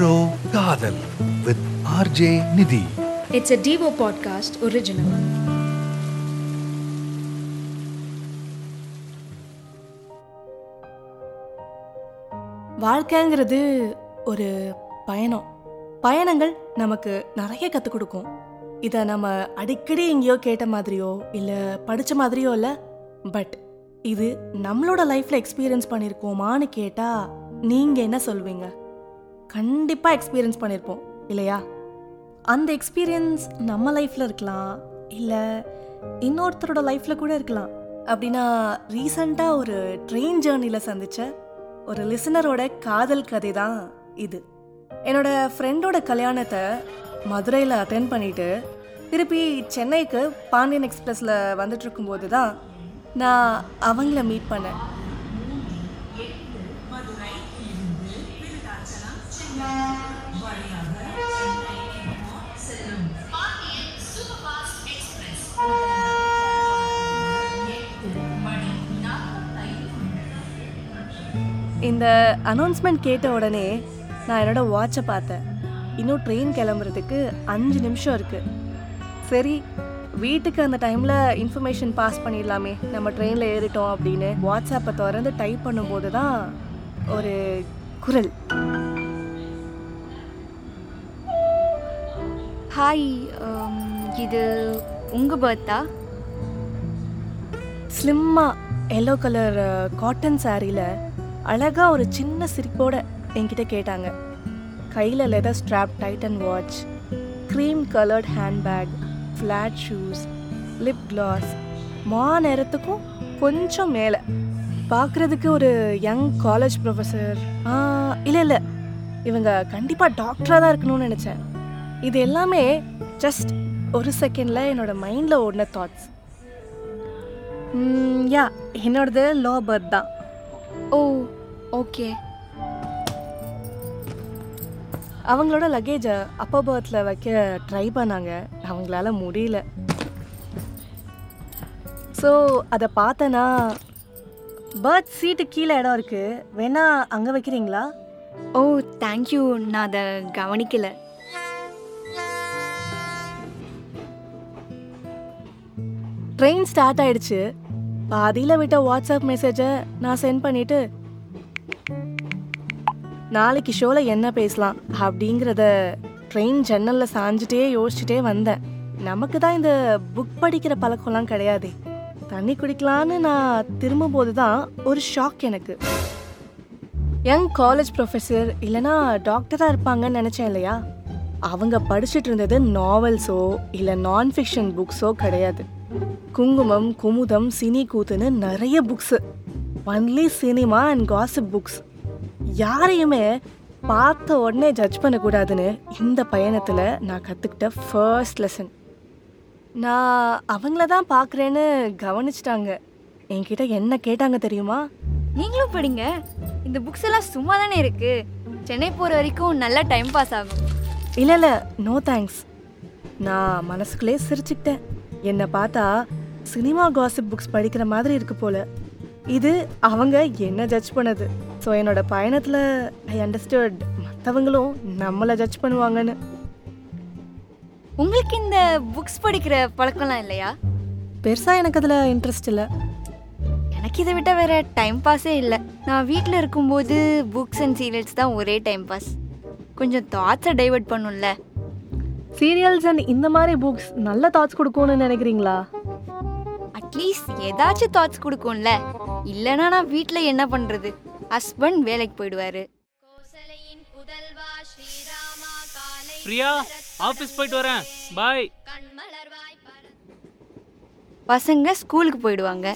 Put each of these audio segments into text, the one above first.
Retro காதல் with RJ நிதி It's a Devo podcast original. வாழ்க்கைங்கிறது ஒரு பயணம். பயணங்கள் நமக்கு நிறைய கற்றுக் கொடுக்கும். இதை நம்ம அடிக்கடி எங்கேயோ கேட்ட மாதிரியோ இல்லை படித்த மாதிரியோ இல்லை பட் இது நம்மளோட லைஃப்பில் எக்ஸ்பீரியன்ஸ் பண்ணியிருக்கோமான்னு கேட்டால் நீங்கள் என்ன சொல்வீங்க? கண்டிப்பாக எக்ஸ்பீரியன்ஸ் பண்ணியிருப்போம் இல்லையா? அந்த எக்ஸ்பீரியன்ஸ் நம்ம லைஃப்பில் இருக்கலாம் இல்லை இன்னொருத்தரோட லைஃப்பில் கூட இருக்கலாம். அப்படின்னா ரீசண்டாக ஒரு ட்ரெயின் ஜேர்னியில் சந்தித்த ஒரு லிசனரோட காதல் கதை தான் இது. என்னோட ஃப்ரெண்டோட கல்யாணத்தை மதுரையில் அட்டென்ட் பண்ணிவிட்டு திருப்பி சென்னைக்கு பாண்டியன் எக்ஸ்பிரஸில் வந்துட்டு இருக்கும்போது தான் நான் அவங்கள மீட் பண்ணேன். இந்த அனௌன்ஸ்மெண்ட் கேட்ட உடனே நான் என்னோட வாட்சை பார்த்தேன். இன்னும் ட்ரெயின் கிளம்புறதுக்கு அஞ்சு நிமிஷம் இருக்குது சரி வீட்டுக்கு அந்த டைமில் இன்ஃபர்மேஷன் பாஸ் பண்ணிடலாமே. நம்ம ட்ரெயினில் ஏறிட்டோம் அப்படின்னு வாட்ஸ்அப்பை திறந்து டைப் பண்ணும்போது தான் ஒரு குரல். ஹாய் um, இது உங்கள் பர்த்தா ஸ்லிம்மாக எல்லோ கலர் காட்டன் சாரியில் அழகாக ஒரு சின்ன சிரிப்போட என்கிட்ட கேட்டாங்க. கையில் leather strap Titan watch cream coloured handbag flat shoes lip gloss மா நேரத்துக்கும் கொஞ்சம் மேலே. பார்க்குறதுக்கு ஒரு யங் காலேஜ் ப்ரொஃபஸர் இல்லை இல்லை. இவங்க கண்டிப்பாக டாக்டராக தான் இருக்கணும்னு நினச்சேன். இது எல்லாமே ஜஸ்ட் ஒரு செகண்டில் என்னோட மைண்டில் ஓடின தாட்ஸ் யா என்னோடது லோ பர்த் தான். ஓ ஓகே அவங்களோட லக்கேஜை அப்பா பர்த்தில் வைக்க ட்ரை பண்ணாங்க. அவங்களால முடியல. ஸோ அதை பார்த்தேன்னா பர்த் சீட்டு கீழே இடம் இருக்கு. வேணா அங்கே வைக்கிறீங்களா? ஓ தேங்க்யூ நான் அதை கவனிக்கல. ட்ரெயின் ஸ்டார்ட் ஆயிடுச்சு. பாதியில் விட்ட வாட்ஸ்அப் மெசேஜை நான் சென்ட் பண்ணிட்டு நாளைக்கு ஷோவில் என்ன பேசலாம்? அப்படிங்கிறத ட்ரெயின் ஜன்னலில் சாஞ்சிட்டே யோசிச்சுட்டே வந்தேன். நமக்கு தான் இந்த புக் படிக்கிற பழக்கம்லாம் கிடையாது. தண்ணி குடிக்கலான்னு நான் திரும்பும்போது தான் ஒரு ஷாக் எனக்கு. யங் காலேஜ் ப்ரொஃபஸர் இல்லைனா டாக்டராக இருப்பாங்கன்னு நினச்சேன் இல்லையா? அவங்க படிச்சுட்டு இருந்தது நாவல்ஸோ இல்லை நான் ஃபிக்ஷன் புக்ஸோ கிடையாது. குங்குமம் குமுதம் சினி கூத்துன்னு நிறைய books only cinema and gossip books யாரையுமே பார்த்த உடனே ஜட்ஜ் பண்ணக்கூடாதுன்னு இந்த பயணத்தில் நான் கற்றுக்கிட்ட ஃபர்ஸ்ட் லெசன் நான் அவங்கள தான் பார்க்குறேன்னு கவனிச்சிட்டாங்க. என்கிட்ட என்ன கேட்டாங்க தெரியுமா? நீங்களும் படிங்க. இந்த புக்ஸ் எல்லாம் சும்மா தானே இருக்கு. சென்னை போகிற வரைக்கும் நல்லா டைம் பாஸ் ஆகும். இல்லை இல்லை நோ தேங்க்ஸ் நான் மனசுக்குள்ளே சிரிச்சுக்கிட்டேன். என்னை பார்த்தா சினிமா காசிப் புக்ஸ் படிக்கிற மாதிரி இருக்கு போல. இது அவங்க என்ன ஜட்ஜ் பண்ணது. ஸோ என்னோட பயணத்தில் ஐ அண்டர்ஸ்டுட் மற்றவங்களும் நம்மளை ஜட்ஜ் பண்ணுவாங்கன்னு. உங்களுக்கு இந்த புக்ஸ் படிக்கிற பழக்கம்லாம் இல்லையா? பெருசாக எனக்கு அதில் இன்ட்ரெஸ்ட் இல்லை. எனக்கு இதை விட்ட வேற டைம் பாஸே இல்லை. நான் வீட்டில் இருக்கும்போது புக்ஸ் அண்ட் சீரியல்ஸ் தான் ஒரே டைம் பாஸ் கொஞ்சம் தாட்ஸை டைவர்ட் பண்ணும்ல. சீரியல்ஸ் அண்ட் இந்த மாதிரி புக்ஸ் நல்ல தாட்ஸ் கொடுக்கும்னு நினைக்கிறீங்களா? அட்லீஸ்ட் ஏதாச்சும் தாட்ஸ் கொடுக்கும்ல. இல்லைன்னா நான் வீட்டில் என்ன பண்ணுறது ஹஸ்பண்ட் வேலைக்கு போயிடுவாரு. பிரியா ஆஃபீஸ் போயிட்டு வரேன். பாய். பசங்க ஸ்கூலுக்கு போயிடுவாங்க.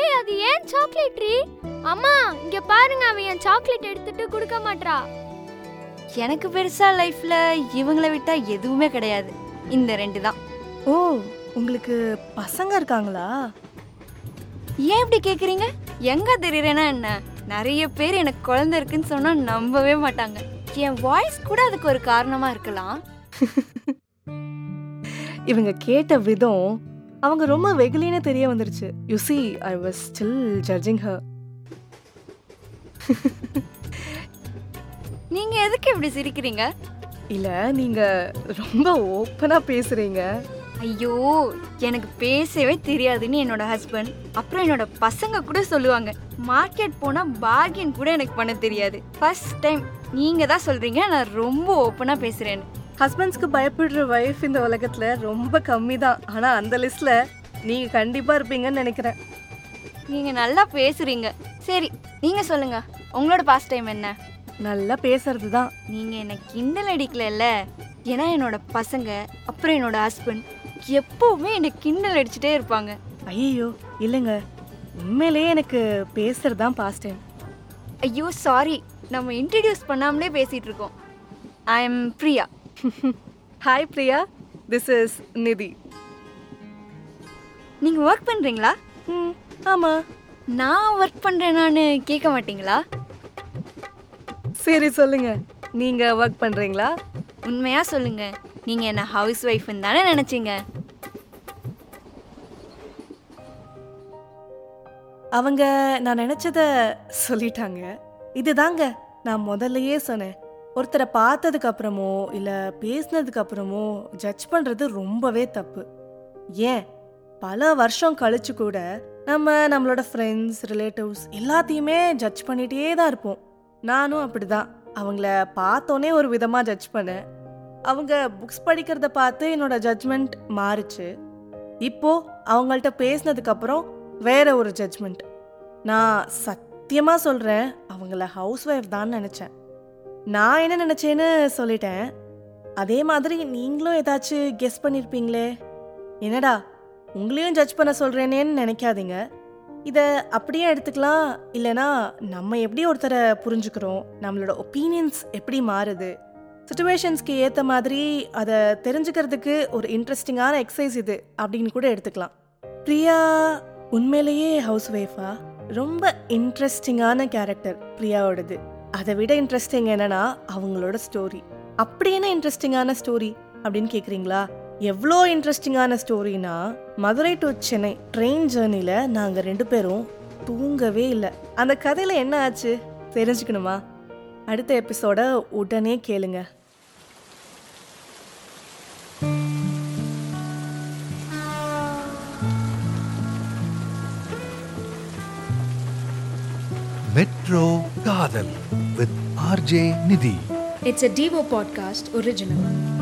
ஏய் அது ஏன் சாக்லேட் ட்ரீ அம்மா இங்க பாருங்க அவன் என் சாக்லேட் எடுத்துட்டு கொடுக்க மாட்றா. எனக்கு பெருசா லைஃப்ல இவங்கள விட்டா எதுவுமே கிடையாது. இந்த ரெண்டு தான். ஓ உங்களுக்கு பசங்க இருக்காங்களா? ஏன் இப்படி கேக்குறீங்க? எங்க தெரியறேன்னா என்ன? நிறைய பேர் எனக்கு குழந்தை இருக்குன்னு சொன்னா நம்பவே மாட்டாங்க. என் வாய்ஸ் கூட அதுக்கு ஒரு காரணமா இருக்கலாம். இவங்க கேட்ட விதம் அவங்க ரொம்ப வெகுலின்னு தெரிய வந்துருச்சு. You see I was still judging her நீங்க எதுக்கு இப்படி சிரிக்கிறீங்க? இல்ல நீங்க ரொம்ப ஓப்பனா பேசுறீங்க. ஐயோ எனக்கு பேசவே தெரியாதுன்னு என்னோட ஹஸ்பண்ட் அப்புறம் என்னோட பசங்க கூட சொல்லுவாங்க மார்க்கெட் போனா பார்கென் கூட எனக்கு பண்ண தெரியாது. ஃபர்ஸ்ட் டைம் நீங்க தான் சொல்றீங்க நான் ரொம்ப ஓப்பனா பேசுறேன்னு. ஹஸ்பண்ட்ஸ்க்கு பயப்படுற வைஃப் இந்த உலகத்துல ரொம்ப கம்மி தான் ஆனா அந்த லிஸ்ட்ல நீங்க கண்டிப்பா இருப்பீங்கன்னு நினைக்கிறேன். நீங்க நல்லா பேசுறீங்க. சரி நீங்க சொல்லுங்க. உங்களோட பாஸ்ட் டைம் என்ன? நல்லா பேசுறது தான் நீங்க என்ன கிண்டல் அடிக்கல ஏன்னா என்னோட பசங்க அப்புறம் என்னோட ஹஸ்பண்ட் எப்பவுமே என்னை கிண்டல் அடிச்சுட்டே இருப்பாங்க. ஐயோ இல்லைங்க. உண்மையிலேயே எனக்கு பேசுறது தான் பாஸ்ட் டைம் ஐயோ சாரி நம்ம இன்ட்ரடியூஸ் பண்ணாமலே பேசிட்டு இருக்கோம். I am Priya hi Priya this is Nidhi நீங்க ஒர்க் பண்றீங்களா? ம் ஆமாம் நான் ஒர்க் பண்றேனான்னு கேட்க மாட்டீங்களா? சரி சொல்லுங்க. நீங்க ஒர்க் பண்றீங்களா? உண்மையா சொல்லுங்க. நீங்க என்ன ஹவுஸ் ஒய்ஃப்னு தானே நினைச்சீங்க? அவங்க நான் நினைச்சத சொல்லிட்டாங்க. இதுதாங்க நான் முதல்லயே சொன்னேன். ஒருத்தரை பார்த்ததுக்கு அப்புறமோ இல்ல பேசினதுக்கு அப்புறமோ ஜட்ஜ் பண்றது ரொம்பவே தப்பு. ஏன்? பல வருஷம் கழிச்சு கூட நம்ம நம்மளோட ஃப்ரெண்ட்ஸ் ரிலேட்டிவ்ஸ் எல்லாத்தையுமே ஜட்ஜ் பண்ணிட்டே தான் இருப்போம். நானும் அப்படிதான். அவங்கள பார்த்தோன்னே ஒரு விதமாக ஜட்ஜ் பண்ணேன். அவங்க புக்ஸ் படிக்கிறத பார்த்து என்னோட ஜட்ஜ்மெண்ட் மாறுச்சு. இப்போது அவங்கள்ட்ட பேசினதுக்கப்புறம் வேற ஒரு ஜட்ஜ்மெண்ட் நான் சத்தியமாக சொல்கிறேன் அவங்கள ஹவுஸ் ஒய்ஃப் தான் நினச்சேன். நான் என்ன நினச்சேன்னு சொல்லிட்டேன். அதே மாதிரி நீங்களும் ஏதாச்சும் கெஸ் பண்ணியிருப்பீங்களே என்னடா உங்களையும் ஜட்ஜ் பண்ண சொல்கிறேனேன்னு நினைக்காதீங்க. இதை அப்படியே எடுத்துக்கலாம். இல்லைனா நம்ம எப்படி ஒருத்தரை புரிஞ்சுக்கிறோம்? நம்மளோட ஒப்பீனியன்ஸ் எப்படி மாறுது? சுச்சுவேஷன்ஸ்க்கு ஏற்ற மாதிரி அதை தெரிஞ்சுக்கிறதுக்கு ஒரு இன்ட்ரெஸ்டிங்கான எக்ஸசைஸ் இது அப்படின்னு கூட எடுத்துக்கலாம். பிரியா உண்மையிலேயே ஹவுஸ் ஒய்ஃபா ரொம்ப இன்ட்ரெஸ்டிங்கான கேரக்டர் பிரியாவோடது. அதை விட இன்ட்ரெஸ்டிங் என்னன்னா அவங்களோட ஸ்டோரி அப்படி என்ன இன்ட்ரெஸ்டிங்கான ஸ்டோரி அப்படின்னு கேட்குறீங்களா எவ்வளோ இன்ட்ரெஸ்டிங்கான ஸ்டோரினா மதுரை டு சென்னை ட்ரெயின் ஜேர்னியில் நாங்கள் ரெண்டு பேரும் தூங்கவே இல்லை. அந்த கதையில் என்ன ஆச்சு? தெரிஞ்சுக்கணுமா? அடுத்த எபிசோட உடனே கேளுங்க. மெட்ரோ காதல் வித் ஆர்ஜே நிதி It's a Devo podcast original.